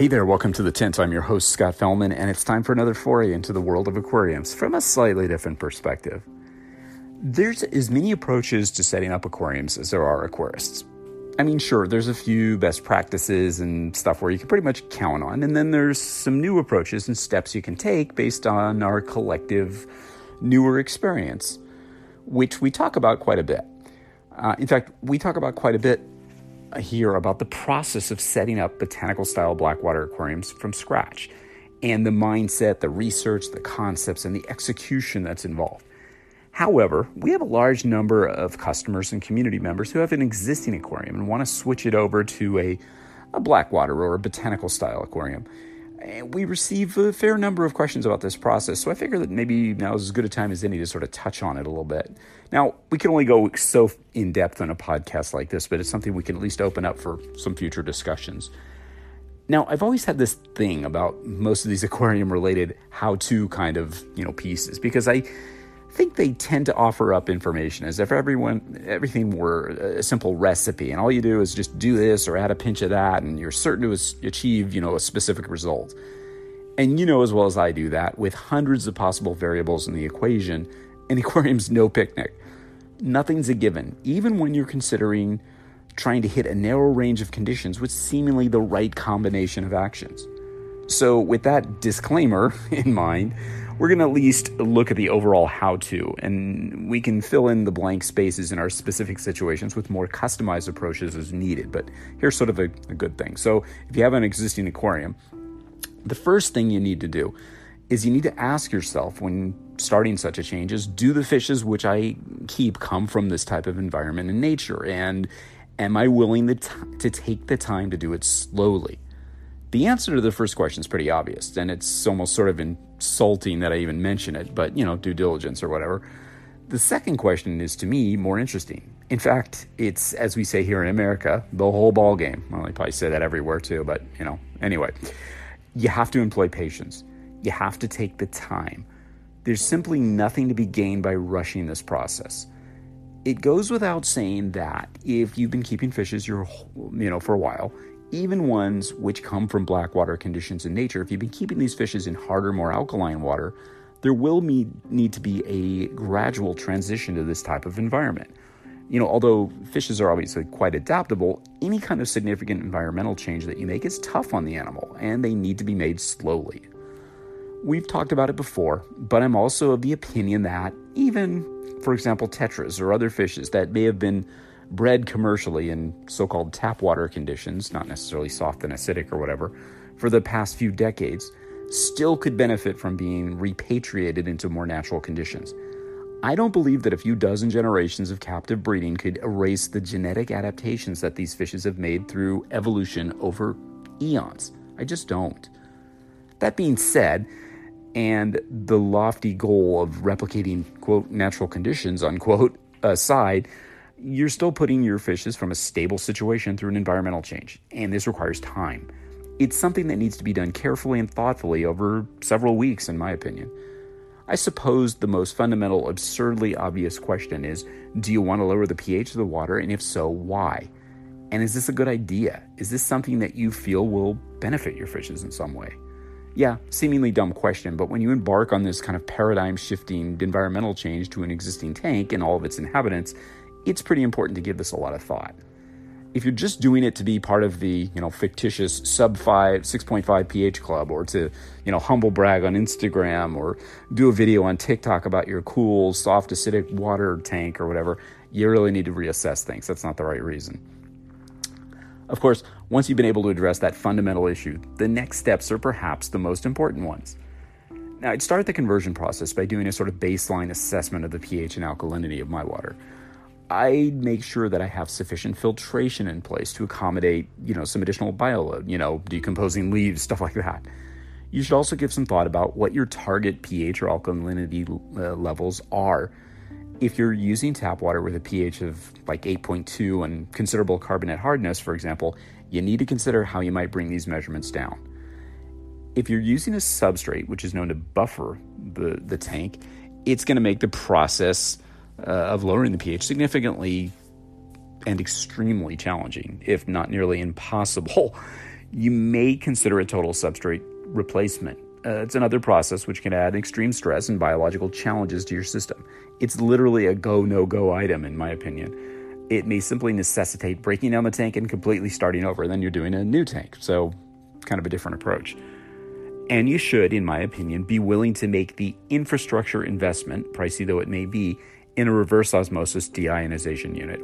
Hey there, welcome to the Tint. I'm your host, Scott Fellman, and it's time for another foray into the world of aquariums from a slightly different perspective. There's as many approaches to setting up aquariums as there are aquarists. I mean, sure, there's a few best practices and stuff where you can pretty much count on, and then there's some new approaches and steps you can take based on our collective newer experience, which we talk about quite a bit. Uh, in fact, we talk about quite a bit here about the process of setting up botanical style blackwater aquariums from scratch and the mindset, the research, the concepts, and the execution that's involved. However, we have a large number of customers and community members who have an existing aquarium and want to switch it over to a, a blackwater or a botanical style aquarium. And we receive a fair number of questions about this process, so I figure that maybe now is as good a time as any to sort of touch on it a little bit. Now, we can only go so in depth on a podcast like this, but it's something we can at least open up for some future discussions. Now, I've always had this thing about most of these aquarium related how to kind of, you know, pieces because I think they tend to offer up information as if everyone everything were a simple recipe and all you do is just do this or add a pinch of that and you're certain to achieve you know a specific result. And you know as well as i do that with hundreds of possible variables in the equation an aquarium's no picnic. Nothing's a given. Even when you're considering trying to hit a narrow range of conditions with seemingly the right combination of actions. So with that disclaimer in mind we're going to at least look at the overall how to, and we can fill in the blank spaces in our specific situations with more customized approaches as needed. But here's sort of a, a good thing. So, if you have an existing aquarium, the first thing you need to do is you need to ask yourself when starting such a change is do the fishes which I keep come from this type of environment and nature? And am I willing to, t- to take the time to do it slowly? The answer to the first question is pretty obvious, and it's almost sort of insulting that I even mention it, but you know, due diligence or whatever. The second question is to me more interesting. In fact, it's as we say here in America, the whole ball game. Well, I probably say that everywhere too, but you know, anyway, you have to employ patience. You have to take the time. There's simply nothing to be gained by rushing this process. It goes without saying that if you've been keeping fishes your you know for a while, even ones which come from blackwater conditions in nature, if you've been keeping these fishes in harder, more alkaline water, there will need to be a gradual transition to this type of environment. You know, although fishes are obviously quite adaptable, any kind of significant environmental change that you make is tough on the animal, and they need to be made slowly. We've talked about it before, but I'm also of the opinion that even, for example, tetras or other fishes that may have been bred commercially in so called tap water conditions, not necessarily soft and acidic or whatever, for the past few decades, still could benefit from being repatriated into more natural conditions. I don't believe that a few dozen generations of captive breeding could erase the genetic adaptations that these fishes have made through evolution over eons. I just don't. That being said, and the lofty goal of replicating, quote, natural conditions, unquote, aside, you're still putting your fishes from a stable situation through an environmental change, and this requires time. It's something that needs to be done carefully and thoughtfully over several weeks, in my opinion. I suppose the most fundamental, absurdly obvious question is do you want to lower the pH of the water, and if so, why? And is this a good idea? Is this something that you feel will benefit your fishes in some way? Yeah, seemingly dumb question, but when you embark on this kind of paradigm shifting environmental change to an existing tank and all of its inhabitants, it's pretty important to give this a lot of thought. If you're just doing it to be part of the, you know, fictitious sub 5 6.5 pH club or to, you know, humble brag on Instagram or do a video on TikTok about your cool soft acidic water tank or whatever, you really need to reassess things. That's not the right reason. Of course, once you've been able to address that fundamental issue, the next steps are perhaps the most important ones. Now, I'd start the conversion process by doing a sort of baseline assessment of the pH and alkalinity of my water. I make sure that I have sufficient filtration in place to accommodate, you know, some additional bioload, you know, decomposing leaves, stuff like that. You should also give some thought about what your target pH or alkalinity uh, levels are. If you're using tap water with a pH of like 8.2 and considerable carbonate hardness, for example, you need to consider how you might bring these measurements down. If you're using a substrate, which is known to buffer the, the tank, it's going to make the process uh, of lowering the pH significantly and extremely challenging, if not nearly impossible. You may consider a total substrate replacement. Uh, it's another process which can add extreme stress and biological challenges to your system. It's literally a go no go item, in my opinion. It may simply necessitate breaking down the tank and completely starting over, and then you're doing a new tank. So, kind of a different approach. And you should, in my opinion, be willing to make the infrastructure investment, pricey though it may be, in a reverse osmosis deionization unit,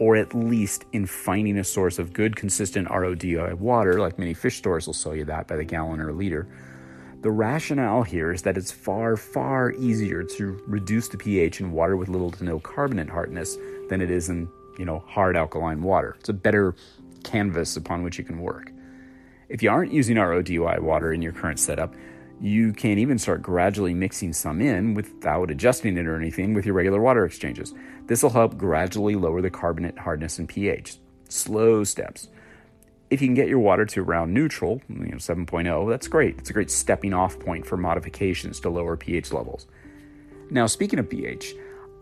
or at least in finding a source of good, consistent RODI water, like many fish stores will sell you that by the gallon or liter. The rationale here is that it's far, far easier to reduce the pH in water with little to no carbonate hardness than it is in, you know, hard alkaline water. It's a better canvas upon which you can work. If you aren't using RODI water in your current setup, you can even start gradually mixing some in without adjusting it or anything with your regular water exchanges. This will help gradually lower the carbonate hardness and pH. Slow steps. If you can get your water to around neutral, you know, 7.0, that's great. It's a great stepping off point for modifications to lower pH levels. Now, speaking of pH,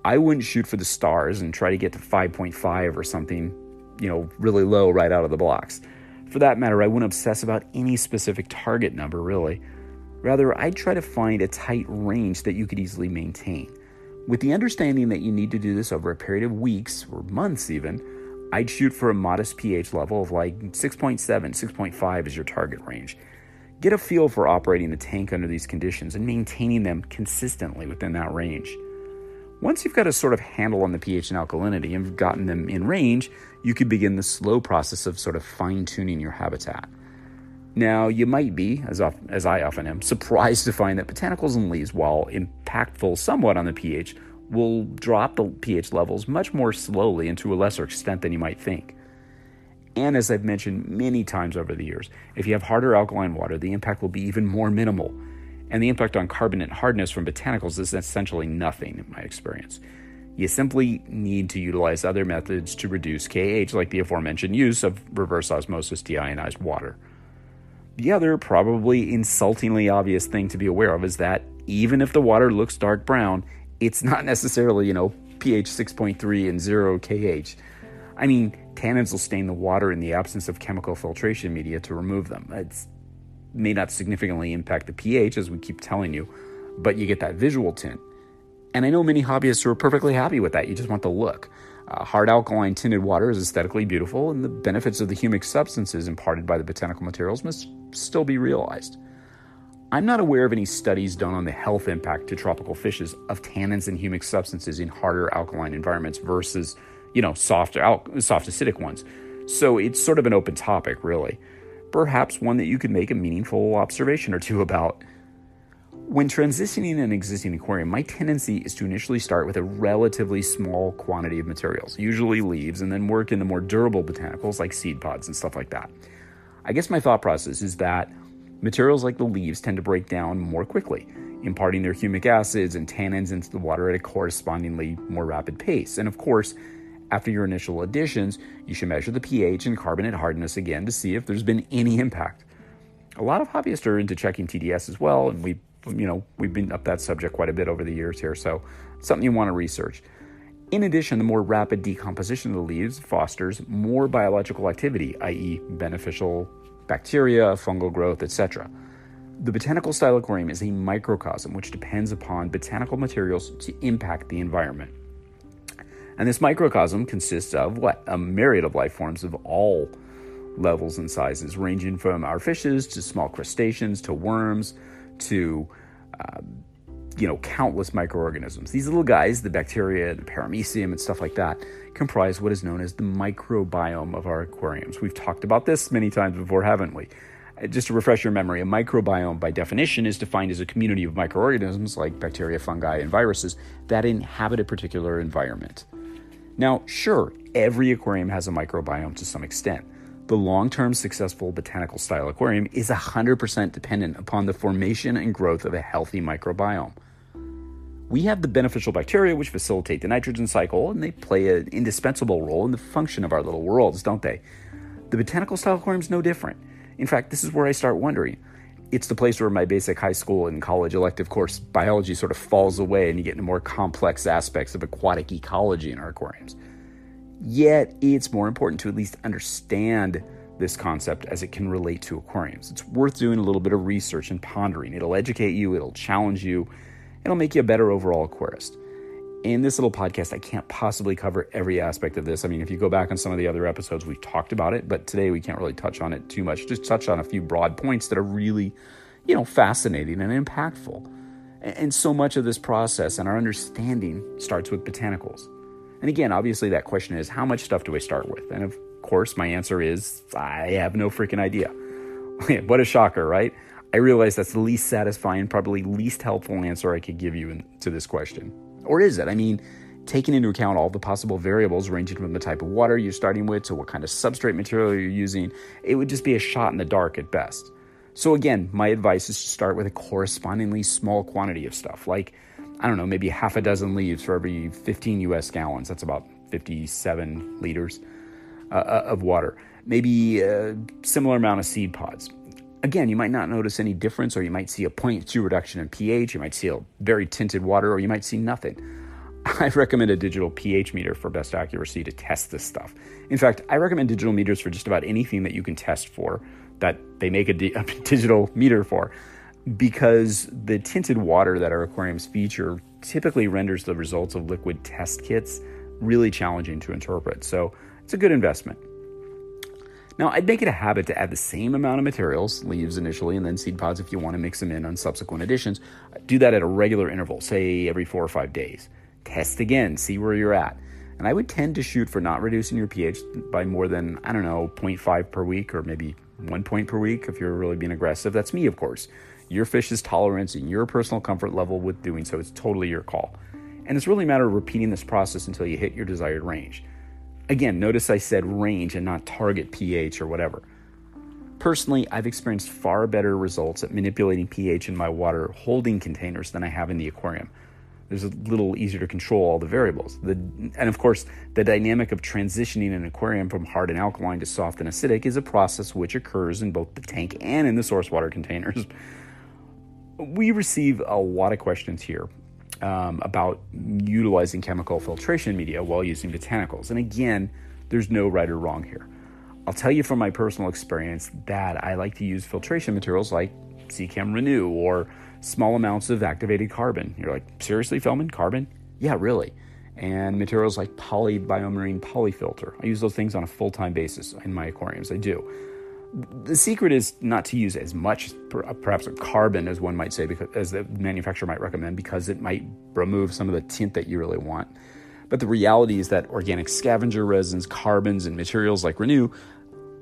I wouldn't shoot for the stars and try to get to 5.5 or something, you know, really low right out of the blocks. For that matter, I wouldn't obsess about any specific target number, really. Rather, I'd try to find a tight range that you could easily maintain. With the understanding that you need to do this over a period of weeks or months, even, I'd shoot for a modest pH level of like 6.7, 6.5 is your target range. Get a feel for operating the tank under these conditions and maintaining them consistently within that range. Once you've got a sort of handle on the pH and alkalinity and gotten them in range, you could begin the slow process of sort of fine tuning your habitat. Now, you might be, as, often, as I often am, surprised to find that botanicals and leaves, while impactful somewhat on the pH, will drop the pH levels much more slowly and to a lesser extent than you might think. And as I've mentioned many times over the years, if you have harder alkaline water, the impact will be even more minimal and the impact on carbonate hardness from botanicals is essentially nothing in my experience. You simply need to utilize other methods to reduce KH, like the aforementioned use of reverse osmosis deionized water. The other, probably insultingly obvious thing to be aware of is that even if the water looks dark brown, it's not necessarily, you know, pH 6.3 and 0 KH. I mean, tannins will stain the water in the absence of chemical filtration media to remove them. It may not significantly impact the pH, as we keep telling you, but you get that visual tint. And I know many hobbyists who are perfectly happy with that. You just want the look. Uh, hard alkaline tinted water is aesthetically beautiful, and the benefits of the humic substances imparted by the botanical materials must still be realized. I'm not aware of any studies done on the health impact to tropical fishes of tannins and humic substances in harder alkaline environments versus, you know, soft, al- soft acidic ones. So it's sort of an open topic, really perhaps one that you could make a meaningful observation or two about. When transitioning an existing aquarium, my tendency is to initially start with a relatively small quantity of materials, usually leaves, and then work into more durable botanicals like seed pods and stuff like that. I guess my thought process is that materials like the leaves tend to break down more quickly, imparting their humic acids and tannins into the water at a correspondingly more rapid pace. And of course, after your initial additions, you should measure the pH and carbonate hardness again to see if there's been any impact. A lot of hobbyists are into checking TDS as well, and we, you know, we've been up that subject quite a bit over the years here, so something you want to research. In addition, the more rapid decomposition of the leaves fosters more biological activity, i.e., beneficial bacteria, fungal growth, etc. The botanical style aquarium is a microcosm which depends upon botanical materials to impact the environment. And this microcosm consists of what? A myriad of life forms of all levels and sizes, ranging from our fishes to small crustaceans to worms to, uh, you know, countless microorganisms. These little guys, the bacteria, the paramecium, and stuff like that, comprise what is known as the microbiome of our aquariums. We've talked about this many times before, haven't we? Uh, just to refresh your memory, a microbiome, by definition, is defined as a community of microorganisms like bacteria, fungi, and viruses that inhabit a particular environment. Now, sure, every aquarium has a microbiome to some extent. The long term successful botanical style aquarium is 100% dependent upon the formation and growth of a healthy microbiome. We have the beneficial bacteria which facilitate the nitrogen cycle, and they play an indispensable role in the function of our little worlds, don't they? The botanical style aquarium is no different. In fact, this is where I start wondering. It's the place where my basic high school and college elective course biology sort of falls away and you get into more complex aspects of aquatic ecology in our aquariums. Yet, it's more important to at least understand this concept as it can relate to aquariums. It's worth doing a little bit of research and pondering. It'll educate you, it'll challenge you, it'll make you a better overall aquarist. In this little podcast, I can't possibly cover every aspect of this. I mean, if you go back on some of the other episodes, we've talked about it, but today we can't really touch on it too much. Just touch on a few broad points that are really, you know, fascinating and impactful. And so much of this process and our understanding starts with botanicals. And again, obviously, that question is how much stuff do I start with? And of course, my answer is I have no freaking idea. what a shocker, right? I realize that's the least satisfying, probably least helpful answer I could give you in, to this question. Or is it? I mean, taking into account all the possible variables ranging from the type of water you're starting with to what kind of substrate material you're using, it would just be a shot in the dark at best. So, again, my advice is to start with a correspondingly small quantity of stuff, like, I don't know, maybe half a dozen leaves for every 15 US gallons. That's about 57 liters uh, uh, of water. Maybe a similar amount of seed pods. Again, you might not notice any difference, or you might see a 0.2 reduction in pH, you might see a very tinted water, or you might see nothing. I recommend a digital pH meter for best accuracy to test this stuff. In fact, I recommend digital meters for just about anything that you can test for that they make a, di- a digital meter for because the tinted water that our aquariums feature typically renders the results of liquid test kits really challenging to interpret. So it's a good investment. Now, I'd make it a habit to add the same amount of materials, leaves initially, and then seed pods if you want to mix them in on subsequent additions. Do that at a regular interval, say every four or five days. Test again, see where you're at. And I would tend to shoot for not reducing your pH by more than, I don't know, 0.5 per week or maybe one point per week if you're really being aggressive. That's me, of course. Your fish's tolerance and your personal comfort level with doing so, it's totally your call. And it's really a matter of repeating this process until you hit your desired range. Again, notice I said range and not target pH or whatever. Personally, I've experienced far better results at manipulating pH in my water holding containers than I have in the aquarium. There's a little easier to control all the variables. The, and of course, the dynamic of transitioning an aquarium from hard and alkaline to soft and acidic is a process which occurs in both the tank and in the source water containers. We receive a lot of questions here um, about utilizing chemical filtration media while using botanicals. And again, there's no right or wrong here. I'll tell you from my personal experience that I like to use filtration materials like Seachem Renew or small amounts of activated carbon. You're like, seriously, Fellman, carbon? Yeah, really. And materials like polybiomarine polyfilter. I use those things on a full time basis in my aquariums. I do the secret is not to use as much, perhaps, carbon as one might say, because as the manufacturer might recommend, because it might remove some of the tint that you really want. But the reality is that organic scavenger resins, carbons, and materials like Renew,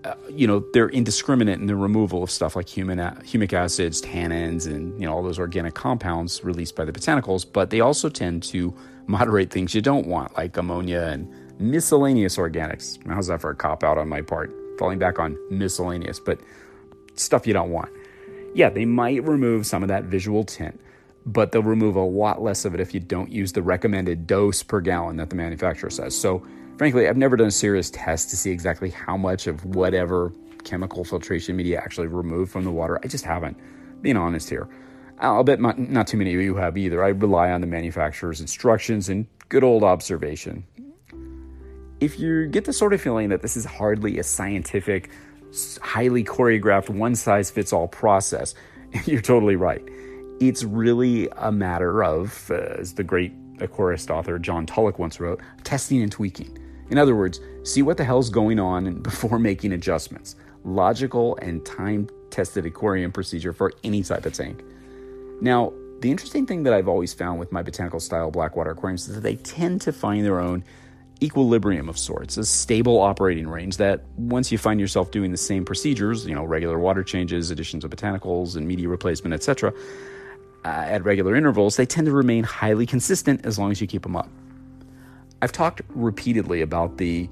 uh, you know, they're indiscriminate in the removal of stuff like human humic acids, tannins, and you know all those organic compounds released by the botanicals. But they also tend to moderate things you don't want, like ammonia and miscellaneous organics. How's that for a cop out on my part? falling back on miscellaneous, but stuff you don't want. Yeah, they might remove some of that visual tint, but they'll remove a lot less of it if you don't use the recommended dose per gallon that the manufacturer says. So, frankly, I've never done a serious test to see exactly how much of whatever chemical filtration media actually removed from the water. I just haven't. Being honest here. I'll bet not too many of you have either. I rely on the manufacturer's instructions and good old observation if you get the sort of feeling that this is hardly a scientific, highly choreographed, one size fits all process, you're totally right. It's really a matter of, uh, as the great aquarist author John Tullock once wrote, testing and tweaking. In other words, see what the hell's going on before making adjustments. Logical and time tested aquarium procedure for any type of tank. Now, the interesting thing that I've always found with my botanical style blackwater aquariums is that they tend to find their own equilibrium of sorts, a stable operating range that once you find yourself doing the same procedures, you know, regular water changes, additions of botanicals and media replacement, etc., uh, at regular intervals, they tend to remain highly consistent as long as you keep them up. I've talked repeatedly about the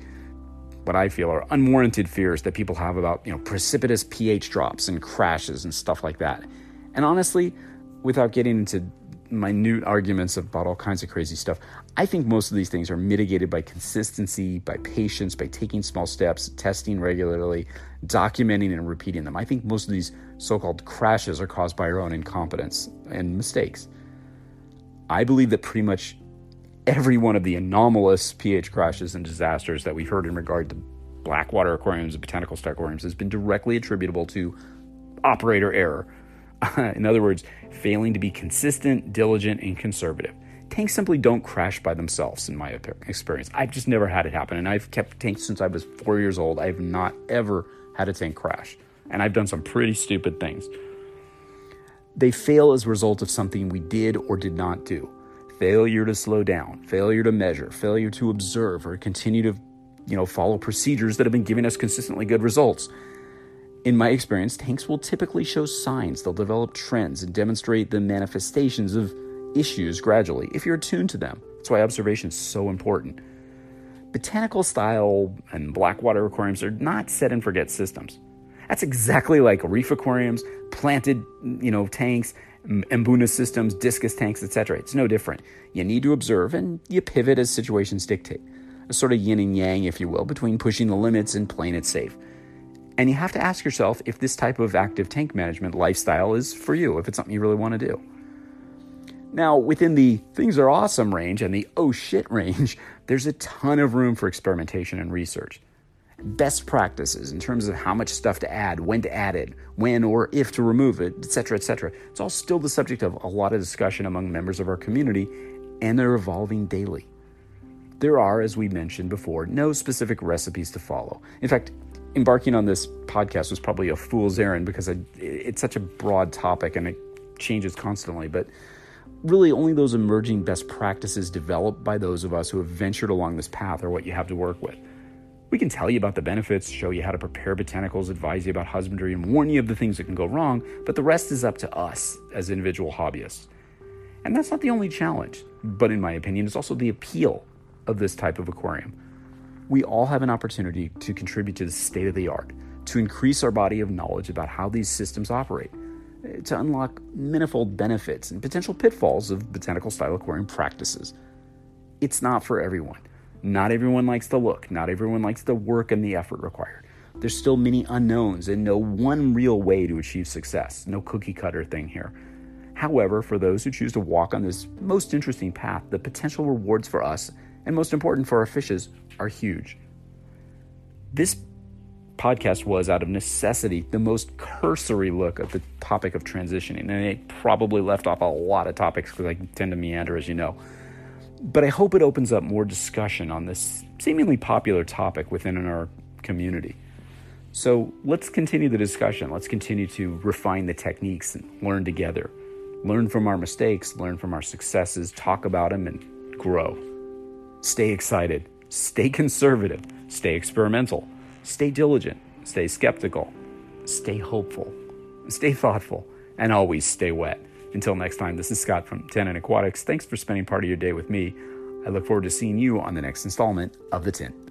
what I feel are unwarranted fears that people have about, you know, precipitous pH drops and crashes and stuff like that. And honestly, without getting into minute arguments about all kinds of crazy stuff, I think most of these things are mitigated by consistency, by patience, by taking small steps, testing regularly, documenting and repeating them. I think most of these so called crashes are caused by our own incompetence and mistakes. I believe that pretty much every one of the anomalous pH crashes and disasters that we've heard in regard to blackwater aquariums and botanical aquariums has been directly attributable to operator error. in other words, failing to be consistent, diligent, and conservative. Tanks simply don't crash by themselves, in my experience. I've just never had it happen, and I've kept tanks since I was four years old. I've not ever had a tank crash, and I've done some pretty stupid things. They fail as a result of something we did or did not do failure to slow down, failure to measure, failure to observe or continue to, you know, follow procedures that have been giving us consistently good results. In my experience, tanks will typically show signs, they'll develop trends and demonstrate the manifestations of issues gradually if you're attuned to them. That's why observation is so important. Botanical style and blackwater aquariums are not set and forget systems. That's exactly like reef aquariums, planted, you know, tanks, Mbuna systems, discus tanks, etc. It's no different. You need to observe and you pivot as situations dictate. A sort of yin and yang, if you will, between pushing the limits and playing it safe. And you have to ask yourself if this type of active tank management lifestyle is for you, if it's something you really want to do. Now, within the things are awesome range and the oh shit range, there's a ton of room for experimentation and research best practices in terms of how much stuff to add, when to add it, when or if to remove it, etc., etc. It's all still the subject of a lot of discussion among members of our community, and they're evolving daily. There are, as we mentioned before, no specific recipes to follow. In fact, embarking on this podcast was probably a fool's errand because it's such a broad topic and it changes constantly. But really, only those emerging best practices developed by those of us who have ventured along this path are what you have to work with. We can tell you about the benefits, show you how to prepare botanicals, advise you about husbandry, and warn you of the things that can go wrong, but the rest is up to us as individual hobbyists. And that's not the only challenge, but in my opinion, it's also the appeal of this type of aquarium. We all have an opportunity to contribute to the state of the art, to increase our body of knowledge about how these systems operate, to unlock manifold benefits and potential pitfalls of botanical style aquarium practices. It's not for everyone. Not everyone likes the look, not everyone likes the work and the effort required. There's still many unknowns and no one real way to achieve success, no cookie cutter thing here. However, for those who choose to walk on this most interesting path, the potential rewards for us, and most important for our fishes, are huge. This podcast was, out of necessity, the most cursory look at the topic of transitioning, and it probably left off a lot of topics because I tend to meander, as you know. But I hope it opens up more discussion on this seemingly popular topic within our community. So let's continue the discussion. Let's continue to refine the techniques and learn together. Learn from our mistakes, learn from our successes, talk about them, and grow. Stay excited, stay conservative, stay experimental, stay diligent, stay skeptical, stay hopeful, stay thoughtful, and always stay wet. Until next time, this is Scott from Tannin Aquatics. Thanks for spending part of your day with me. I look forward to seeing you on the next installment of The Tint.